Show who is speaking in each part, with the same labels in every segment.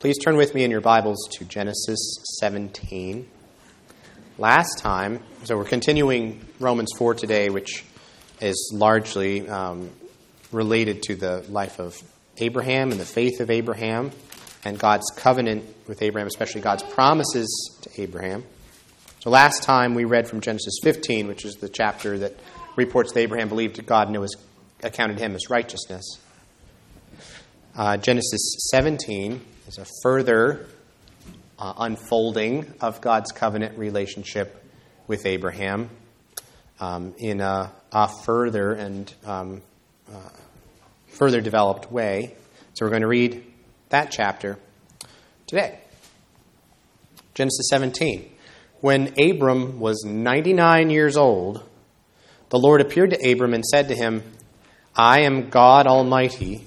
Speaker 1: Please turn with me in your Bibles to Genesis 17. Last time, so we're continuing Romans 4 today, which is largely um, related to the life of Abraham and the faith of Abraham and God's covenant with Abraham, especially God's promises to Abraham. So last time we read from Genesis 15, which is the chapter that reports that Abraham believed God and it was accounted him as righteousness. Uh, Genesis 17 is a further uh, unfolding of God's covenant relationship with Abraham um, in a, a, further and um, uh, further developed way. So we're going to read that chapter today. Genesis 17. When Abram was 99 years old, the Lord appeared to Abram and said to him, I am God Almighty.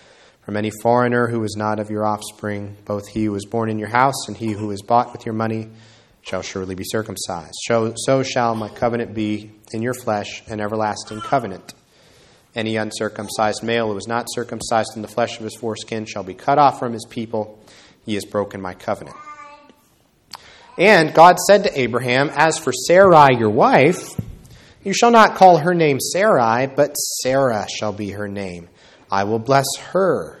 Speaker 1: from any foreigner who is not of your offspring, both he who is born in your house and he who is bought with your money shall surely be circumcised. So shall my covenant be in your flesh, an everlasting covenant. Any uncircumcised male who is not circumcised in the flesh of his foreskin shall be cut off from his people. He has broken my covenant. And God said to Abraham, As for Sarai, your wife, you shall not call her name Sarai, but Sarah shall be her name. I will bless her,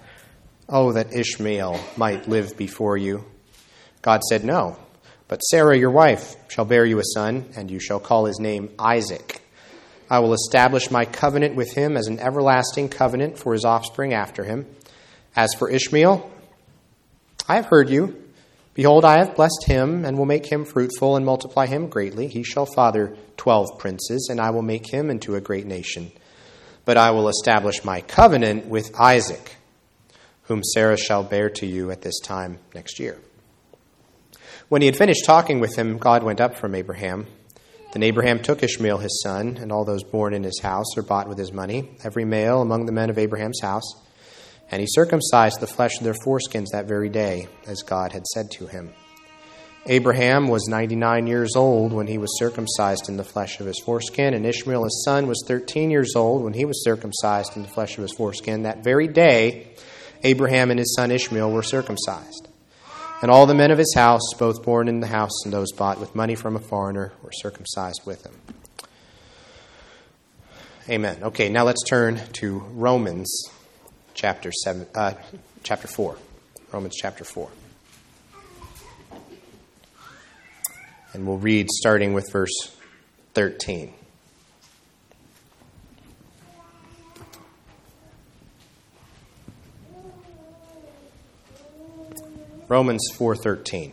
Speaker 1: Oh, that Ishmael might live before you. God said, No, but Sarah, your wife, shall bear you a son, and you shall call his name Isaac. I will establish my covenant with him as an everlasting covenant for his offspring after him. As for Ishmael, I have heard you. Behold, I have blessed him, and will make him fruitful and multiply him greatly. He shall father twelve princes, and I will make him into a great nation. But I will establish my covenant with Isaac whom Sarah shall bear to you at this time next year. When he had finished talking with him, God went up from Abraham. Then Abraham took Ishmael his son, and all those born in his house or bought with his money, every male among the men of Abraham's house, and he circumcised the flesh of their foreskins that very day, as God had said to him. Abraham was ninety nine years old when he was circumcised in the flesh of his foreskin, and Ishmael his son was thirteen years old when he was circumcised in the flesh of his foreskin. That very day, Abraham and his son Ishmael were circumcised. And all the men of his house, both born in the house and those bought with money from a foreigner, were circumcised with him. Amen. Okay, now let's turn to Romans chapter seven, uh, chapter four. Romans chapter four, and we'll read starting with verse thirteen. Romans 4:13.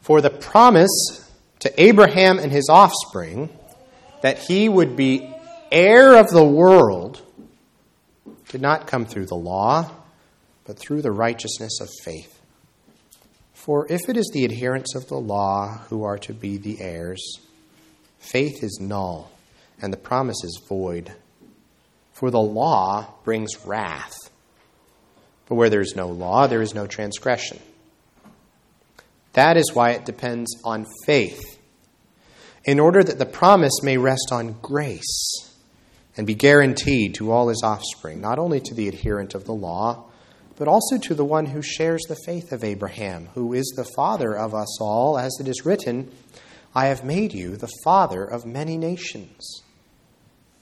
Speaker 1: For the promise to Abraham and his offspring that he would be heir of the world did not come through the law, but through the righteousness of faith. For if it is the adherents of the law who are to be the heirs, faith is null and the promise is void. For the law brings wrath. But where there is no law, there is no transgression. That is why it depends on faith, in order that the promise may rest on grace and be guaranteed to all his offspring, not only to the adherent of the law, but also to the one who shares the faith of Abraham, who is the father of us all, as it is written, I have made you the father of many nations.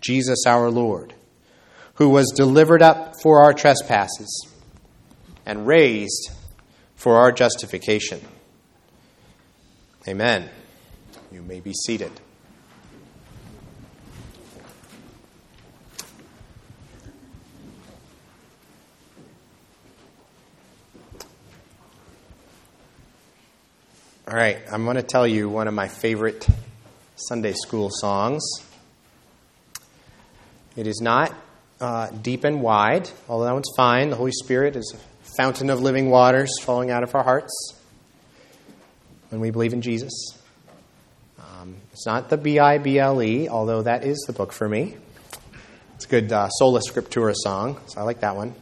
Speaker 1: Jesus our Lord, who was delivered up for our trespasses and raised for our justification. Amen. You may be seated. All right, I'm going to tell you one of my favorite Sunday school songs. It is not uh, deep and wide, although that one's fine. The Holy Spirit is a fountain of living waters flowing out of our hearts when we believe in Jesus. Um, it's not the B I B L E, although that is the book for me. It's a good uh, sola scriptura song, so I like that one.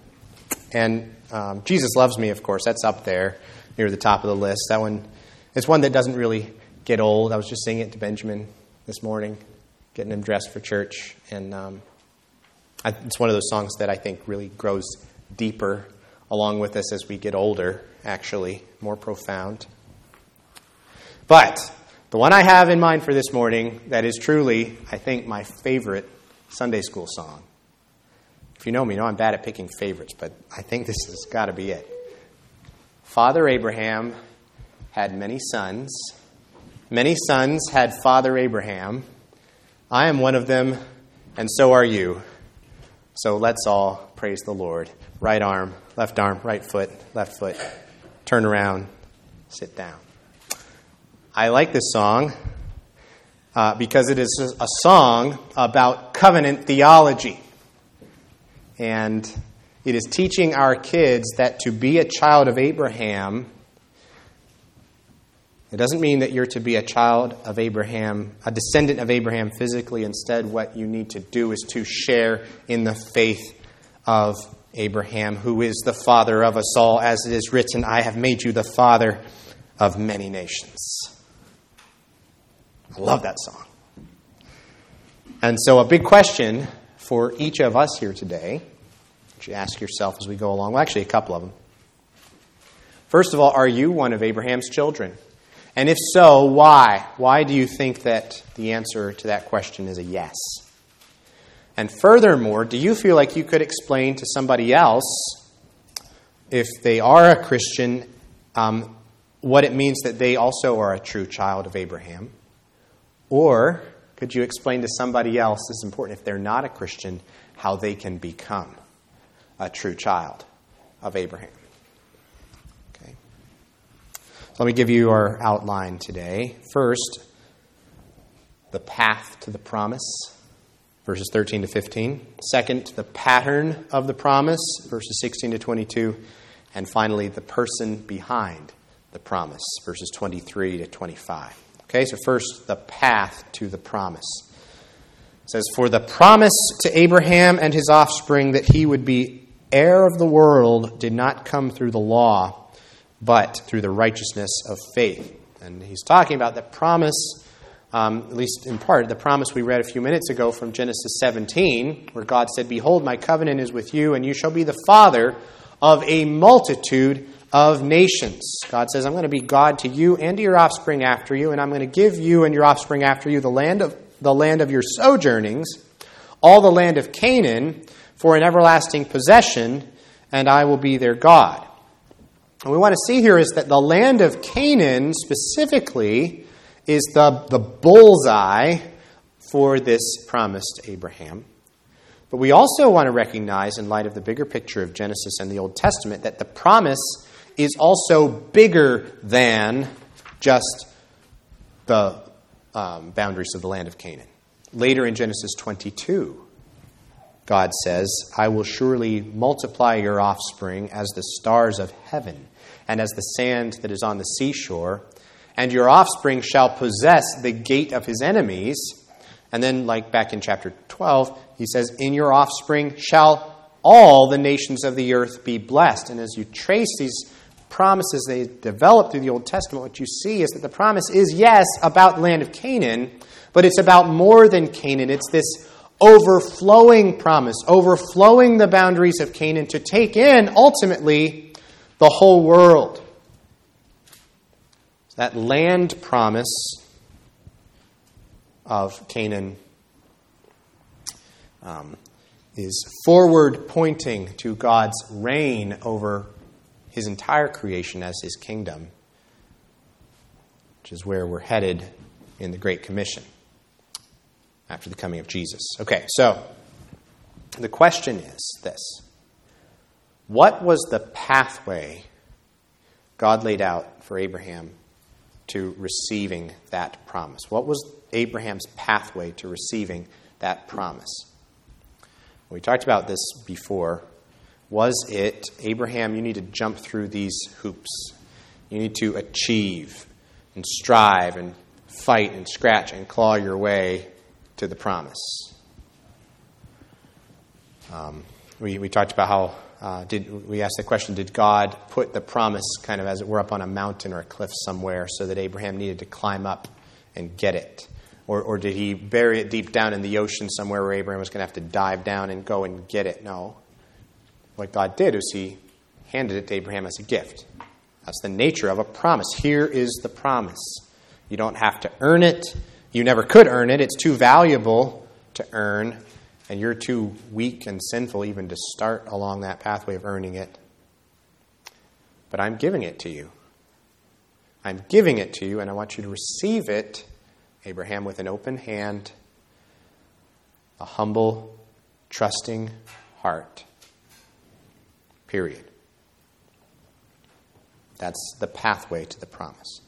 Speaker 1: And um, Jesus Loves Me, of course, that's up there near the top of the list. That one it's one that doesn't really get old. I was just singing it to Benjamin this morning, getting him dressed for church. And um, it's one of those songs that I think really grows deeper along with us as we get older, actually, more profound. But the one I have in mind for this morning that is truly, I think, my favorite Sunday school song. If you know me, you know I'm bad at picking favorites, but I think this has got to be it. Father Abraham had many sons. Many sons had Father Abraham. I am one of them, and so are you. So let's all praise the Lord. Right arm, left arm, right foot, left foot. Turn around, sit down. I like this song uh, because it is a song about covenant theology. And it is teaching our kids that to be a child of Abraham it doesn't mean that you're to be a child of Abraham, a descendant of Abraham physically. Instead, what you need to do is to share in the faith of Abraham, who is the father of us all, as it is written, I have made you the father of many nations. I love that song. And so, a big question for each of us here today, you ask yourself as we go along, well, actually, a couple of them. First of all, are you one of Abraham's children? And if so, why? Why do you think that the answer to that question is a yes? And furthermore, do you feel like you could explain to somebody else, if they are a Christian, um, what it means that they also are a true child of Abraham? Or could you explain to somebody else, this is important, if they're not a Christian, how they can become a true child of Abraham? Let me give you our outline today. First, the path to the promise, verses 13 to 15. Second, the pattern of the promise, verses 16 to 22. And finally, the person behind the promise, verses 23 to 25. Okay, so first, the path to the promise. It says, For the promise to Abraham and his offspring that he would be heir of the world did not come through the law, but through the righteousness of faith. And he's talking about the promise, um, at least in part, the promise we read a few minutes ago from Genesis 17, where God said, Behold, my covenant is with you, and you shall be the father of a multitude of nations. God says, I'm going to be God to you and to your offspring after you, and I'm going to give you and your offspring after you the land of the land of your sojournings, all the land of Canaan, for an everlasting possession, and I will be their God. And we want to see here is that the land of Canaan specifically is the, the bullseye for this promise to Abraham. But we also want to recognize, in light of the bigger picture of Genesis and the Old Testament, that the promise is also bigger than just the um, boundaries of the land of Canaan. Later in Genesis 22, God says, I will surely multiply your offspring as the stars of heaven and as the sand that is on the seashore, and your offspring shall possess the gate of his enemies. And then, like back in chapter 12, he says, In your offspring shall all the nations of the earth be blessed. And as you trace these promises they develop through the Old Testament, what you see is that the promise is, yes, about the land of Canaan, but it's about more than Canaan. It's this overflowing promise, overflowing the boundaries of Canaan to take in, ultimately, the whole world. That land promise of Canaan um, is forward pointing to God's reign over his entire creation as his kingdom, which is where we're headed in the Great Commission after the coming of Jesus. Okay, so the question is this What was the pathway God laid out for Abraham to receiving that promise? What was Abraham's pathway to receiving that promise? We talked about this before was it, Abraham, you need to jump through these hoops? You need to achieve and strive and fight and scratch and claw your way to the promise. Um, we, we talked about how uh, did we asked the question did god put the promise kind of as it were up on a mountain or a cliff somewhere so that abraham needed to climb up and get it or, or did he bury it deep down in the ocean somewhere where abraham was going to have to dive down and go and get it no what God did was He handed it to Abraham as a gift. That's the nature of a promise. Here is the promise. You don't have to earn it. You never could earn it. It's too valuable to earn, and you're too weak and sinful even to start along that pathway of earning it. But I'm giving it to you. I'm giving it to you, and I want you to receive it, Abraham, with an open hand, a humble, trusting heart. Period. That's the pathway to the promise.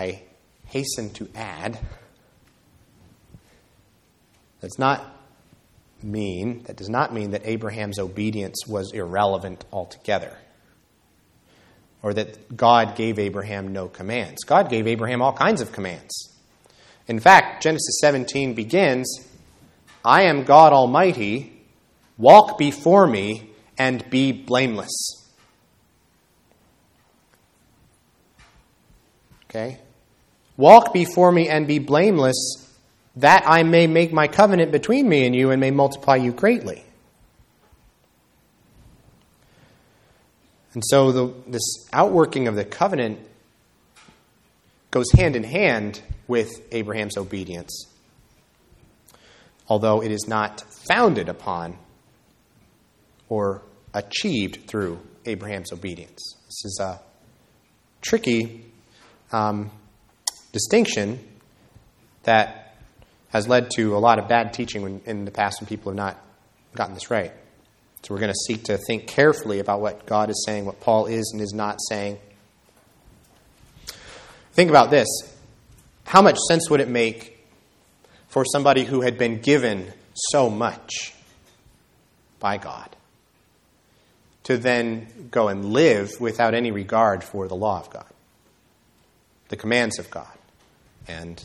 Speaker 1: I hasten to add that's not mean, that does not mean that Abraham's obedience was irrelevant altogether. Or that God gave Abraham no commands. God gave Abraham all kinds of commands. In fact, Genesis 17 begins I am God Almighty Walk before me and be blameless. Okay? Walk before me and be blameless, that I may make my covenant between me and you and may multiply you greatly. And so the, this outworking of the covenant goes hand in hand with Abraham's obedience, although it is not founded upon or achieved through Abraham's obedience. This is a tricky um, distinction that has led to a lot of bad teaching in the past when people have not gotten this right. So we're going to seek to think carefully about what God is saying, what Paul is and is not saying. Think about this. How much sense would it make for somebody who had been given so much by God to then go and live without any regard for the law of God. the commands of God and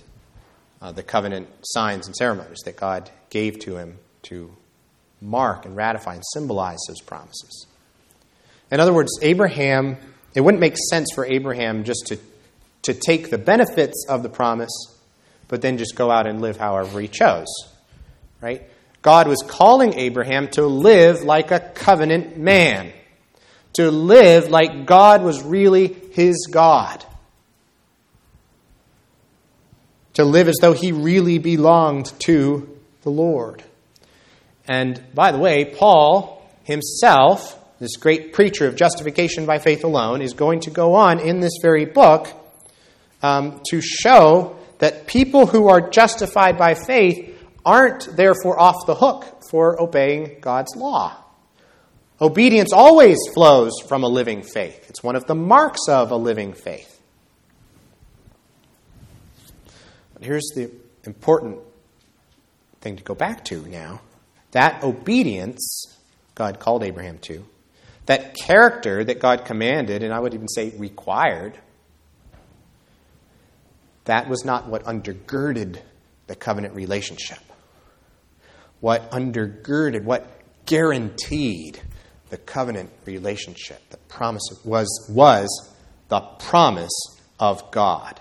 Speaker 1: uh, the covenant signs and ceremonies that God gave to him to mark and ratify and symbolize those promises. In other words, Abraham, it wouldn't make sense for Abraham just to, to take the benefits of the promise, but then just go out and live however he chose. Right? God was calling Abraham to live like a covenant man, to live like God was really his God, to live as though he really belonged to the Lord. And by the way, Paul himself, this great preacher of justification by faith alone, is going to go on in this very book um, to show that people who are justified by faith aren't therefore off the hook for obeying God's law. Obedience always flows from a living faith, it's one of the marks of a living faith. But here's the important thing to go back to now. That obedience God called Abraham to, that character that God commanded, and I would even say required, that was not what undergirded the covenant relationship what undergirded, what guaranteed the covenant relationship. The promise was, was the promise of God.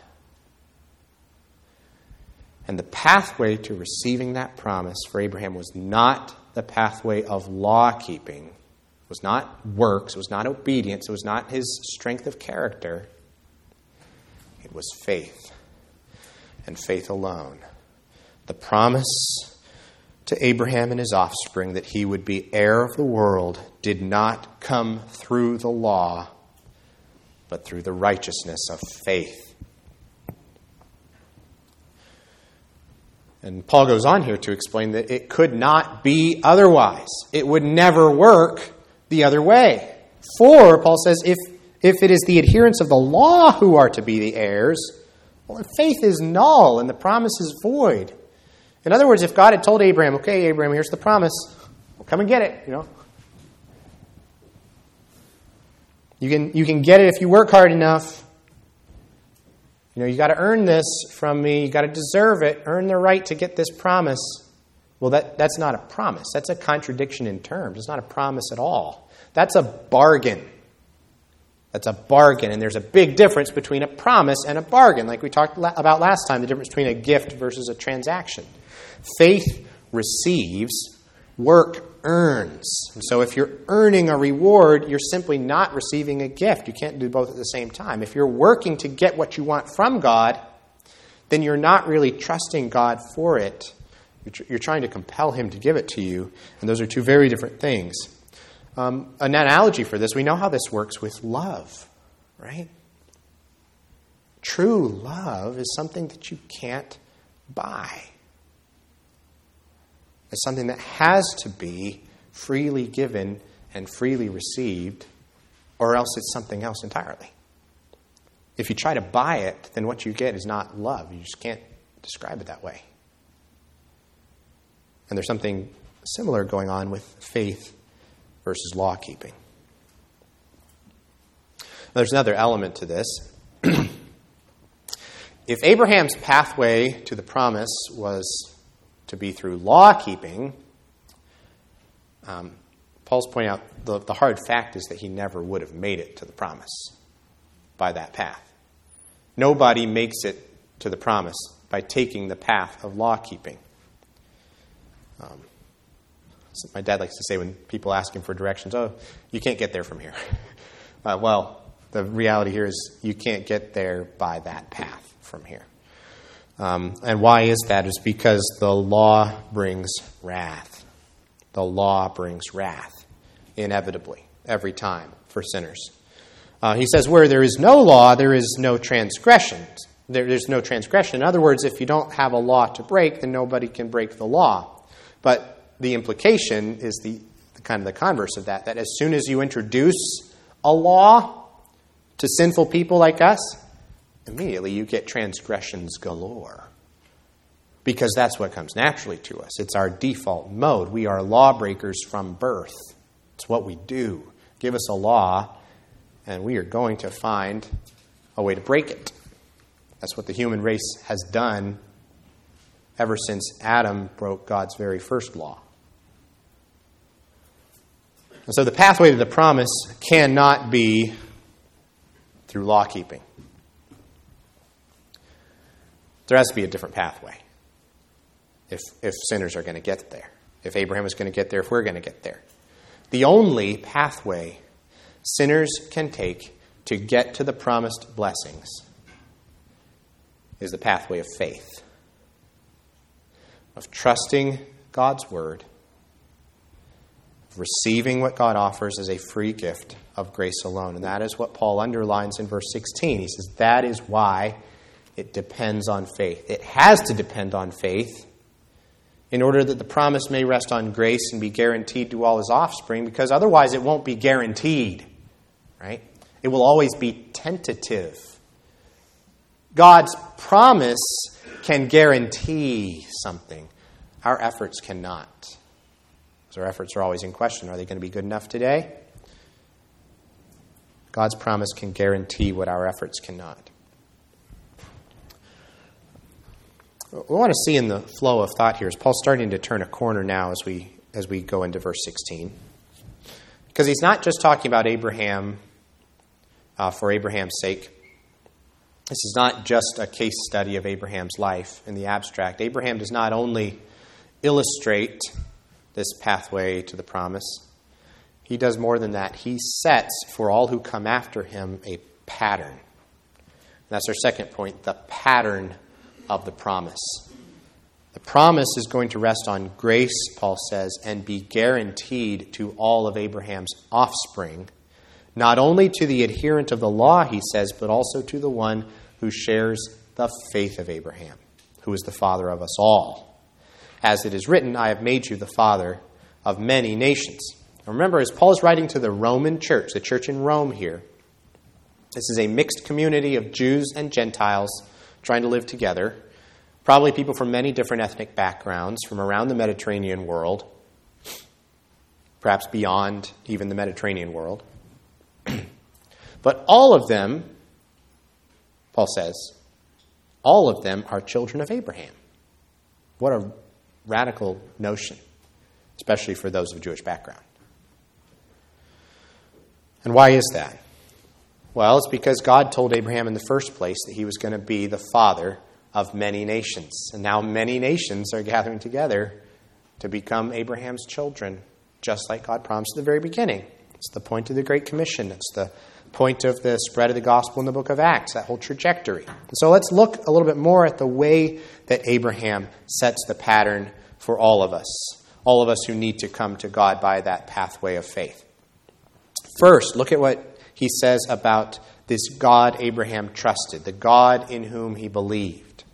Speaker 1: And the pathway to receiving that promise for Abraham was not the pathway of law keeping, it was not works, it was not obedience, it was not his strength of character. It was faith, and faith alone. The promise to Abraham and his offspring that he would be heir of the world did not come through the law, but through the righteousness of faith. And Paul goes on here to explain that it could not be otherwise. It would never work the other way. For, Paul says, if, if it is the adherents of the law who are to be the heirs, well, faith is null and the promise is void. In other words, if God had told Abraham, okay, Abraham, here's the promise, well, come and get it, you know. You can, you can get it if you work hard enough. You know, you got to earn this from me. You got to deserve it. Earn the right to get this promise. Well, that, that's not a promise. That's a contradiction in terms. It's not a promise at all. That's a bargain. That's a bargain. And there's a big difference between a promise and a bargain, like we talked about last time the difference between a gift versus a transaction. Faith receives, work earns. And so if you're earning a reward, you're simply not receiving a gift. You can't do both at the same time. If you're working to get what you want from God, then you're not really trusting God for it. You're trying to compel Him to give it to you, and those are two very different things. Um, an analogy for this, we know how this works with love, right? True love is something that you can't buy as something that has to be freely given and freely received, or else it's something else entirely. If you try to buy it, then what you get is not love. You just can't describe it that way. And there's something similar going on with faith versus law keeping. There's another element to this. if Abraham's pathway to the promise was to be through law keeping, um, Paul's pointing out the, the hard fact is that he never would have made it to the promise by that path. Nobody makes it to the promise by taking the path of law keeping. Um, so my dad likes to say when people ask him for directions, oh, you can't get there from here. uh, well, the reality here is you can't get there by that path from here. Um, and why is that? Is because the law brings wrath. The law brings wrath, inevitably, every time for sinners. Uh, he says, where there is no law, there is no transgression. There, there's no transgression. In other words, if you don't have a law to break, then nobody can break the law. But the implication is the, the kind of the converse of that, that as soon as you introduce a law to sinful people like us, immediately you get transgressions galore. Because that's what comes naturally to us. It's our default mode. We are lawbreakers from birth. It's what we do. Give us a law, and we are going to find a way to break it. That's what the human race has done ever since Adam broke God's very first law. And so the pathway to the promise cannot be through law keeping. There has to be a different pathway if, if sinners are going to get there, if Abraham is going to get there, if we're going to get there. The only pathway sinners can take to get to the promised blessings is the pathway of faith, of trusting God's word, of receiving what God offers as a free gift of grace alone. And that is what Paul underlines in verse 16. He says, That is why it depends on faith. It has to depend on faith in order that the promise may rest on grace and be guaranteed to all his offspring, because otherwise it won't be guaranteed, right? It will always be tentative. God's promise can guarantee something. Our efforts cannot. Because our efforts are always in question. Are they going to be good enough today? God's promise can guarantee what our efforts cannot. We want to see in the flow of thought here is Paul's starting to turn a corner now as we as we go into verse 16. Because he's not just talking about Abraham uh, for Abraham's sake. This is not just a case study of Abraham's life in the abstract. Abraham does not only illustrate this pathway to the promise, he does more than that. He sets for all who come after him a pattern. And that's our second point the pattern of the promise. The promise is going to rest on grace, Paul says, and be guaranteed to all of Abraham's offspring, not only to the adherent of the law, he says, but also to the one who shares the faith of Abraham, who is the father of us all. As it is written, I have made you the father of many nations. remember, as Paul is writing to the Roman church, the church in Rome here, this is a mixed community of Jews and Gentiles trying to live together. Probably people from many different ethnic backgrounds from around the Mediterranean world, perhaps beyond even the Mediterranean world. but all of them, Paul says, all of them are children of Abraham. What a radical notion, especially for those of Jewish background. And why is that? Well, it's because God told Abraham in the first place that he was going to be the father of many nations. And now many nations are gathering together to become Abraham's children, just like God promised at the very beginning. It's the point of the Great Commission. It's the point of the spread of the gospel in the book of Acts, that whole trajectory. So let's look a little bit more at the way that Abraham sets the pattern for all of us, all of us who need to come to God by that pathway of faith. First, look at what he says about this God Abraham trusted, the God in whom he believed.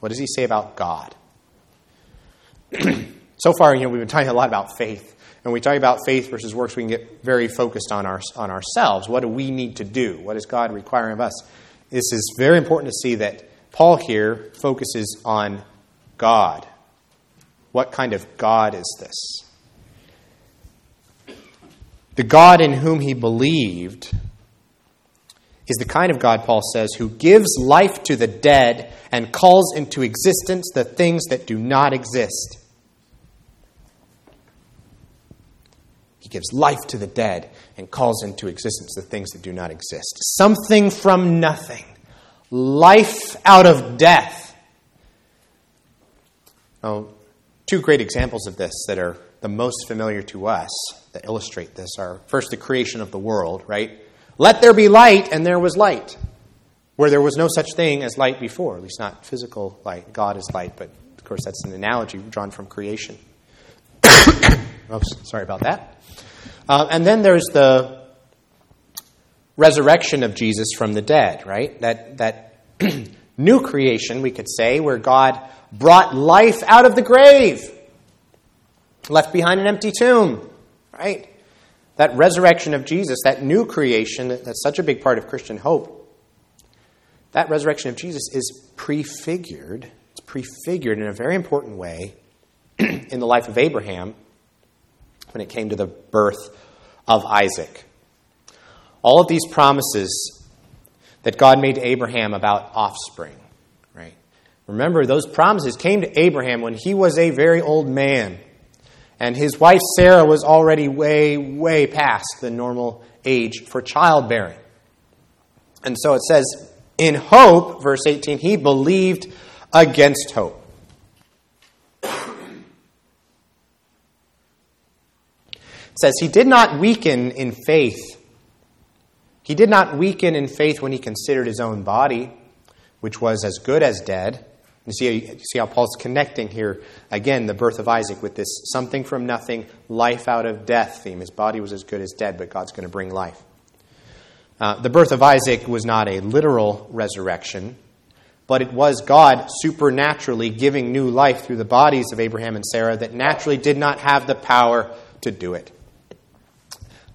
Speaker 1: What does he say about God? so far, you know, we've been talking a lot about faith. And we talk about faith versus works, we can get very focused on, our, on ourselves. What do we need to do? What is God requiring of us? This is very important to see that Paul here focuses on God. What kind of God is this? The God in whom he believed is the kind of God, Paul says, who gives life to the dead and calls into existence the things that do not exist. He gives life to the dead and calls into existence the things that do not exist. Something from nothing, life out of death. Oh, two great examples of this that are the most familiar to us that illustrate this are first the creation of the world, right? Let there be light, and there was light, where there was no such thing as light before, at least not physical light. God is light, but of course that's an analogy drawn from creation. oh, sorry about that. Uh, and then there's the resurrection of Jesus from the dead, right? That, that new creation, we could say, where God brought life out of the grave, left behind an empty tomb, right? That resurrection of Jesus, that new creation, that's such a big part of Christian hope, that resurrection of Jesus is prefigured. It's prefigured in a very important way in the life of Abraham when it came to the birth of Isaac. All of these promises that God made to Abraham about offspring? Remember, those promises came to Abraham when he was a very old man. And his wife Sarah was already way, way past the normal age for childbearing. And so it says, in hope, verse 18, he believed against hope. It says, he did not weaken in faith. He did not weaken in faith when he considered his own body, which was as good as dead you see, you see how Paul's connecting here again the birth of Isaac with this something from nothing, life out of death theme. His body was as good as dead, but God's going to bring life. Uh, the birth of Isaac was not a literal resurrection, but it was God supernaturally giving new life through the bodies of Abraham and Sarah that naturally did not have the power to do it.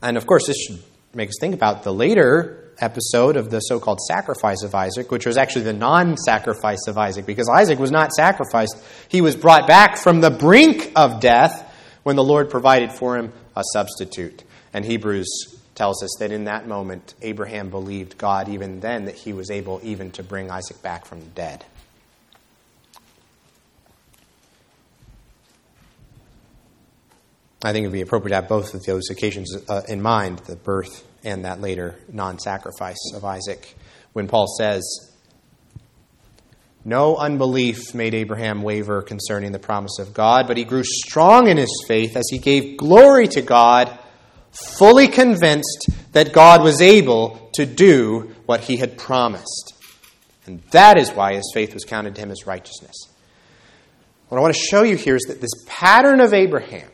Speaker 1: And of course, this should make us think about the later episode of the so called sacrifice of Isaac, which was actually the non sacrifice of Isaac, because Isaac was not sacrificed. He was brought back from the brink of death when the Lord provided for him a substitute. And Hebrews tells us that in that moment, Abraham believed God even then that he was able even to bring Isaac back from the dead. I think it would be appropriate to have both of those occasions uh, in mind the birth and that later non sacrifice of Isaac. When Paul says, No unbelief made Abraham waver concerning the promise of God, but he grew strong in his faith as he gave glory to God, fully convinced that God was able to do what he had promised. And that is why his faith was counted to him as righteousness. What I want to show you here is that this pattern of Abraham,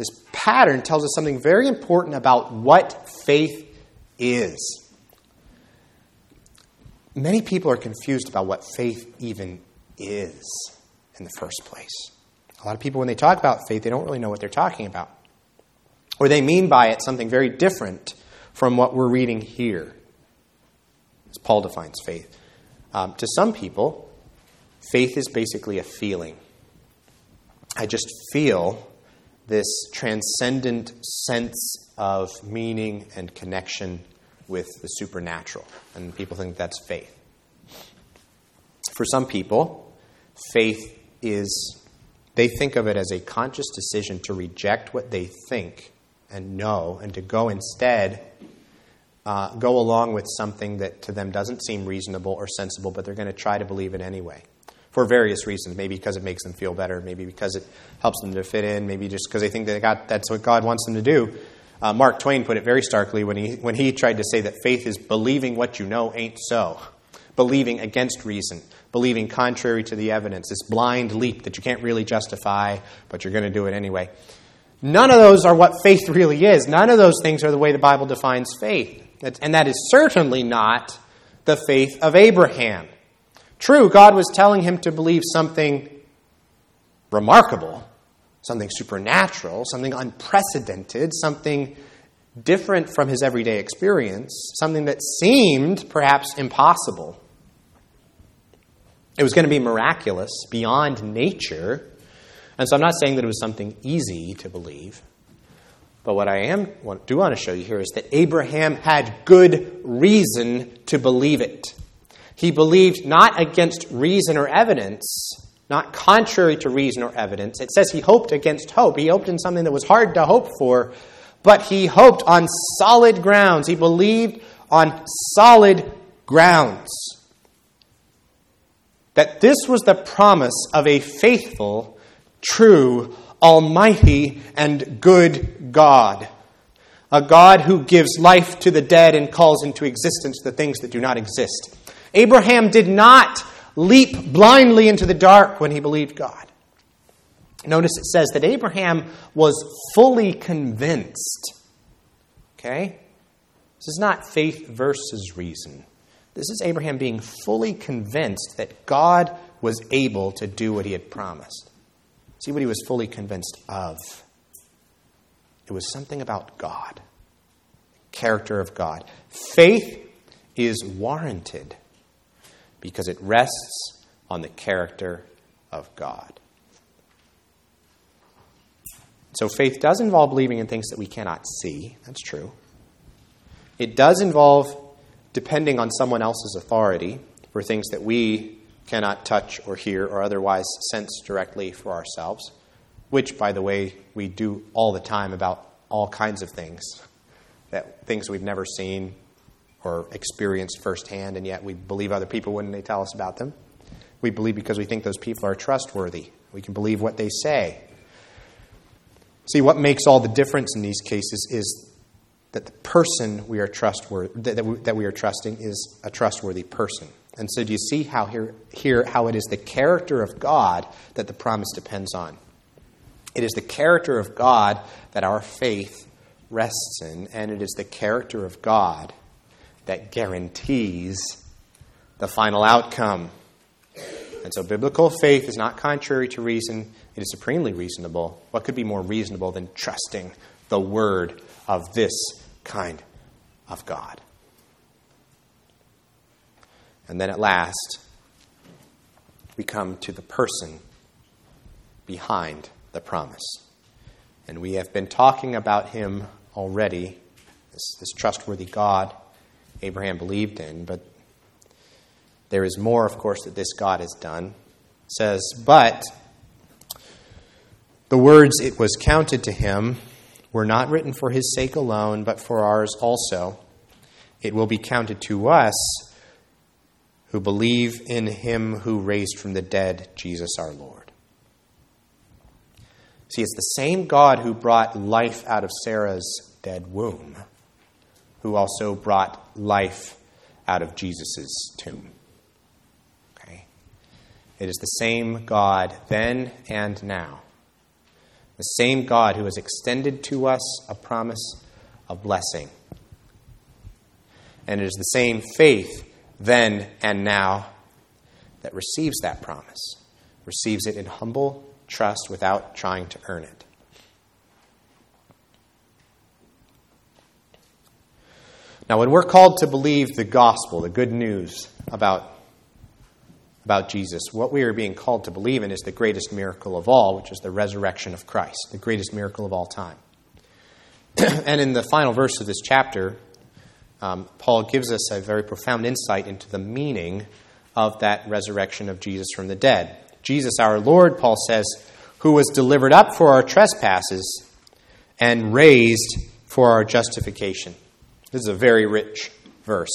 Speaker 1: this pattern tells us something very important about what faith is. Many people are confused about what faith even is in the first place. A lot of people, when they talk about faith, they don't really know what they're talking about. Or they mean by it something very different from what we're reading here, as Paul defines faith. Um, to some people, faith is basically a feeling. I just feel this transcendent sense of meaning and connection with the supernatural. And people think that's faith. For some people, faith is, they think of it as a conscious decision to reject what they think and know and to go instead. Uh, go along with something that to them doesn't seem reasonable or sensible, but they're going to try to believe it anyway for various reasons. Maybe because it makes them feel better, maybe because it helps them to fit in, maybe just because they think that God, that's what God wants them to do. Uh, Mark Twain put it very starkly when he, when he tried to say that faith is believing what you know ain't so, believing against reason, believing contrary to the evidence, this blind leap that you can't really justify, but you're going to do it anyway. None of those are what faith really is. None of those things are the way the Bible defines faith. And that is certainly not the faith of Abraham. True, God was telling him to believe something remarkable, something supernatural, something unprecedented, something different from his everyday experience, something that seemed perhaps impossible. It was going to be miraculous, beyond nature. And so I'm not saying that it was something easy to believe. But what I am do want to show you here is that Abraham had good reason to believe it. He believed not against reason or evidence, not contrary to reason or evidence. It says he hoped against hope. He hoped in something that was hard to hope for, but he hoped on solid grounds. He believed on solid grounds. That this was the promise of a faithful, true, almighty, and good God. A God who gives life to the dead and calls into existence the things that do not exist. Abraham did not leap blindly into the dark when he believed God. Notice it says that Abraham was fully convinced. Okay? This is not faith versus reason. This is Abraham being fully convinced that God was able to do what he had promised. See what he was fully convinced of. It was something about God, character of God. Faith is warranted because it rests on the character of God. So faith does involve believing in things that we cannot see. That's true. It does involve depending on someone else's authority for things that we cannot touch or hear or otherwise sense directly for ourselves, which, by the way, we do all the time about all kinds of things, that things we've never seen or experienced firsthand, and yet we believe other people when they tell us about them. We believe because we think those people are trustworthy. We can believe what they say. See, what makes all the difference in these cases is that the person we are trustworthy that we, that we are trusting is a trustworthy person. And so, do you see how here, here how it is the character of God that the promise depends on? It is the character of God that our faith rests in, and it is the character of God that guarantees the final outcome. And so, biblical faith is not contrary to reason, it is supremely reasonable. What could be more reasonable than trusting the word of this kind of God? And then at last, we come to the person behind the promise. And we have been talking about him already, this, this trustworthy God Abraham believed in, but there is more, of course, that this God has done. It says, But the words it was counted to him were not written for his sake alone, but for ours also. It will be counted to us who believe in him who raised from the dead Jesus our Lord. See, it's the same God who brought life out of Sarah's dead womb, who also brought life out of Jesus' tomb. Okay? It is the same God then and now. The same God who has extended to us a promise of blessing. And it is the same faith then and now that receives that promise, receives it in humble trust without trying to earn it. Now, when we're called to believe the gospel, the good news about, about Jesus, what we are being called to believe in is the greatest miracle of all, which is the resurrection of Christ, the greatest miracle of all time. and in the final verse of this chapter, um, Paul gives us a very profound insight into the meaning of that resurrection of Jesus from the dead. Jesus, our Lord, Paul says, who was delivered up for our trespasses and raised for our justification. This is a very rich verse.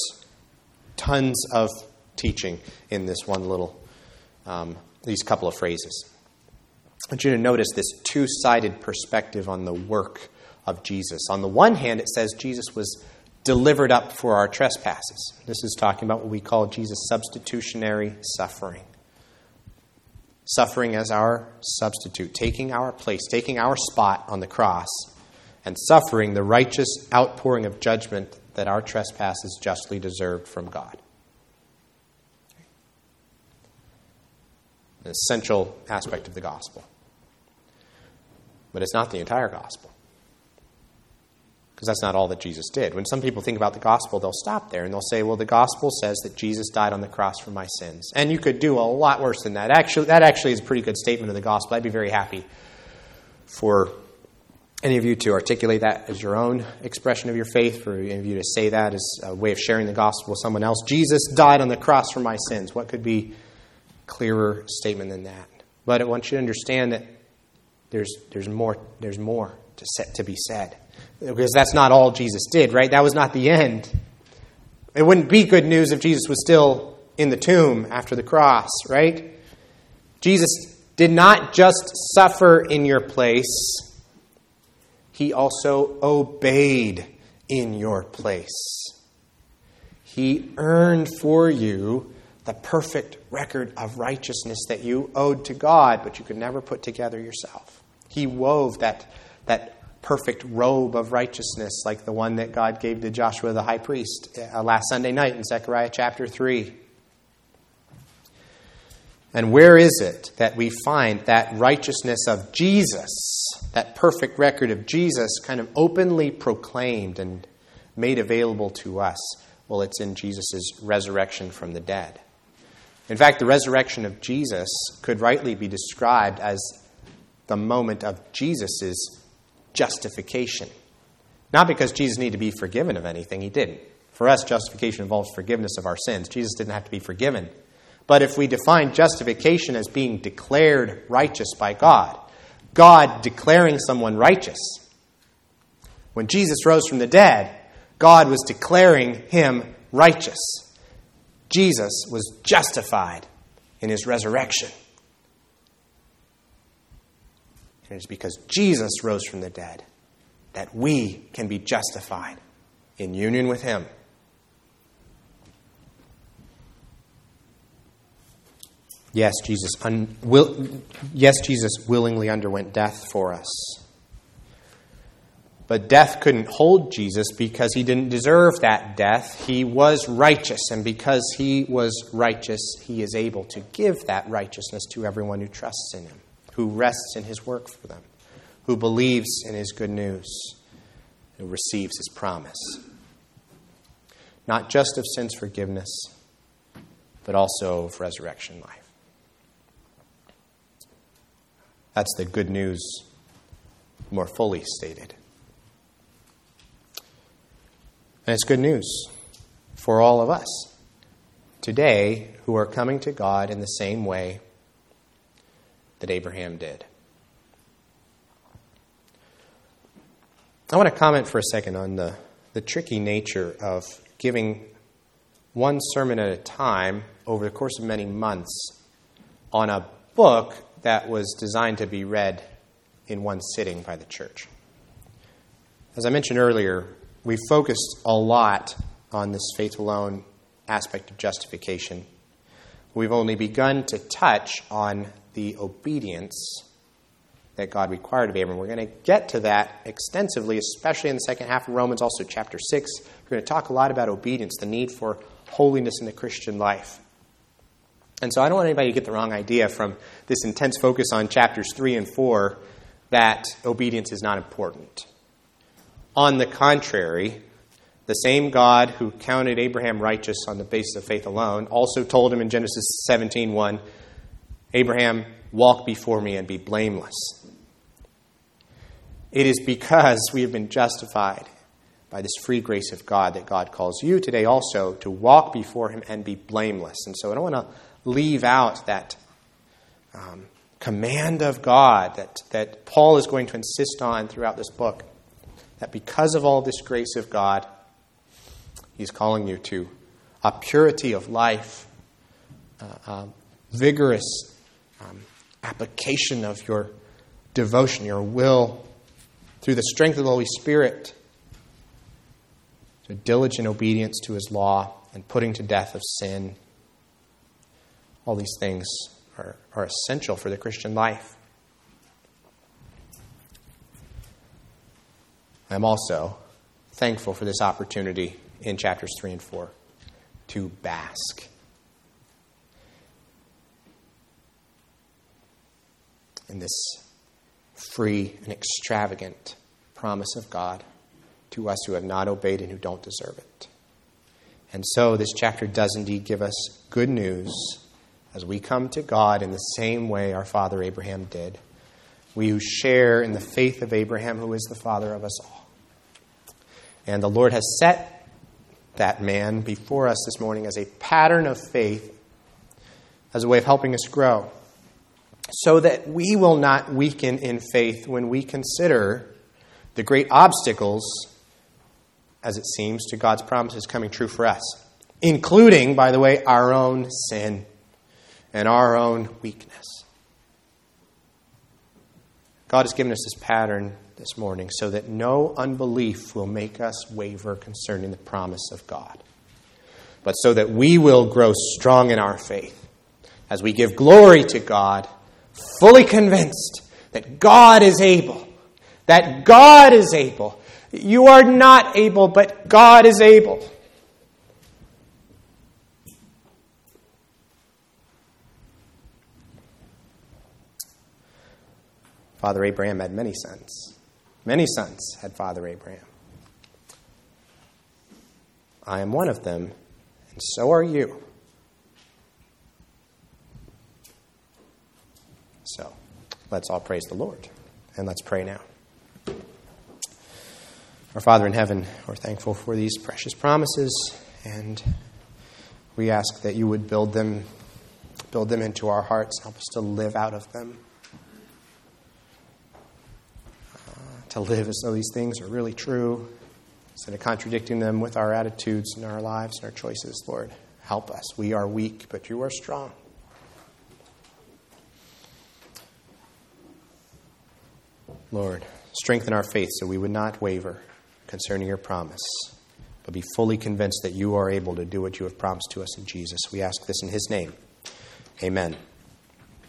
Speaker 1: Tons of teaching in this one little, um, these couple of phrases. I want you to notice this two sided perspective on the work of Jesus. On the one hand, it says Jesus was delivered up for our trespasses. This is talking about what we call Jesus' substitutionary suffering. Suffering as our substitute, taking our place, taking our spot on the cross and suffering the righteous outpouring of judgment that our trespasses justly deserved from God. An essential aspect of the gospel. But it's not the entire gospel. Because that's not all that Jesus did. When some people think about the gospel, they'll stop there and they'll say, well, the gospel says that Jesus died on the cross for my sins. And you could do a lot worse than that. Actually, that actually is a pretty good statement of the gospel. I'd be very happy for any of you to articulate that as your own expression of your faith, for any of you to say that as a way of sharing the gospel with someone else. Jesus died on the cross for my sins. What could be clearer statement than that? But I want you to understand that there's, there's more, there's more to, set, to be said. Because that's not all Jesus did, right? That was not the end. It wouldn't be good news if Jesus was still in the tomb after the cross, right? Jesus did not just suffer in your place he also obeyed in your place. He earned for you the perfect record of righteousness that you owed to God, but you could never put together yourself. He wove that, that perfect robe of righteousness like the one that God gave to Joshua the high priest uh, last Sunday night in Zechariah chapter 3. And where is it that we find that righteousness of Jesus, that perfect record of Jesus, kind of openly proclaimed and made available to us? Well, it's in Jesus' resurrection from the dead. In fact, the resurrection of Jesus could rightly be described as the moment of Jesus' justification. Not because Jesus needed to be forgiven of anything, he didn't. For us, justification involves forgiveness of our sins. Jesus didn't have to be forgiven. But if we define justification as being declared righteous by God, God declaring someone righteous, when Jesus rose from the dead, God was declaring him righteous. Jesus was justified in his resurrection. And it is because Jesus rose from the dead that we can be justified in union with him. Yes, Jesus, un, will, yes, Jesus willingly underwent death for us. But death couldn't hold Jesus because he didn't deserve that death. He was righteous, and because he was righteous, he is able to give that righteousness to everyone who trusts in him, who rests in his work for them, who believes in his good news, who receives his promise. Not just of sins forgiveness, but also of resurrection life. That's the good news more fully stated. And it's good news for all of us today who are coming to God in the same way that Abraham did. I want to comment for a second on the, the tricky nature of giving one sermon at a time over the course of many months on a book that was designed to be read in one sitting by the church. As I mentioned earlier, we focused a lot on this faith alone aspect of justification. We've only begun to touch on the obedience that God required of Abraham. We're going to get to that extensively, especially in the second half of Romans, also chapter 6. We're going to talk a lot about obedience, the need for holiness in the Christian life. And so I don't want anybody to get the wrong idea from this intense focus on chapters 3 and 4 that obedience is not important. On the contrary, the same God who counted Abraham righteous on the basis of faith alone also told him in Genesis 17:1, Abraham, walk before me and be blameless. It is because we have been justified by this free grace of God that God calls you today also to walk before him and be blameless. And so I don't want to leave out that um, command of God that, that Paul is going to insist on throughout this book. That because of all this grace of God, he's calling you to a purity of life, uh, a vigorous um, application of your devotion, your will, through the strength of the Holy Spirit, to diligent obedience to his law and putting to death of sin all these things are, are essential for the Christian life. I'm also thankful for this opportunity in chapters 3 and 4 to bask in this free and extravagant promise of God to us who have not obeyed and who don't deserve it. And so, this chapter does indeed give us good news as we come to God in the same way our father Abraham did. We who share in the faith of Abraham, who is the father of us all. And the Lord has set that man before us this morning as a pattern of faith, as a way of helping us grow, so that we will not weaken in faith when we consider the great obstacles, as it seems, to God's promises coming true for us, including, by the way, our own sin and our own weakness. God has given us this pattern this morning so that no unbelief will make us waver concerning the promise of God, but so that we will grow strong in our faith as we give glory to God, fully convinced that God is able. That God is able. You are not able, but God is able. Father Abraham had many sons. Many sons had Father Abraham. I am one of them, and so are you. So, let's all praise the Lord, and let's pray now. Our Father in heaven, we're thankful for these precious promises, and we ask that you would build them, build them into our hearts, help us to live out of them. To live as though these things are really true, instead of contradicting them with our attitudes and our lives and our choices, Lord. Help us. We are weak, but you are strong. Lord, strengthen our faith so we would not waver concerning your promise, but be fully convinced that you are able to do what you have promised to us in Jesus. We ask this in his name. Amen.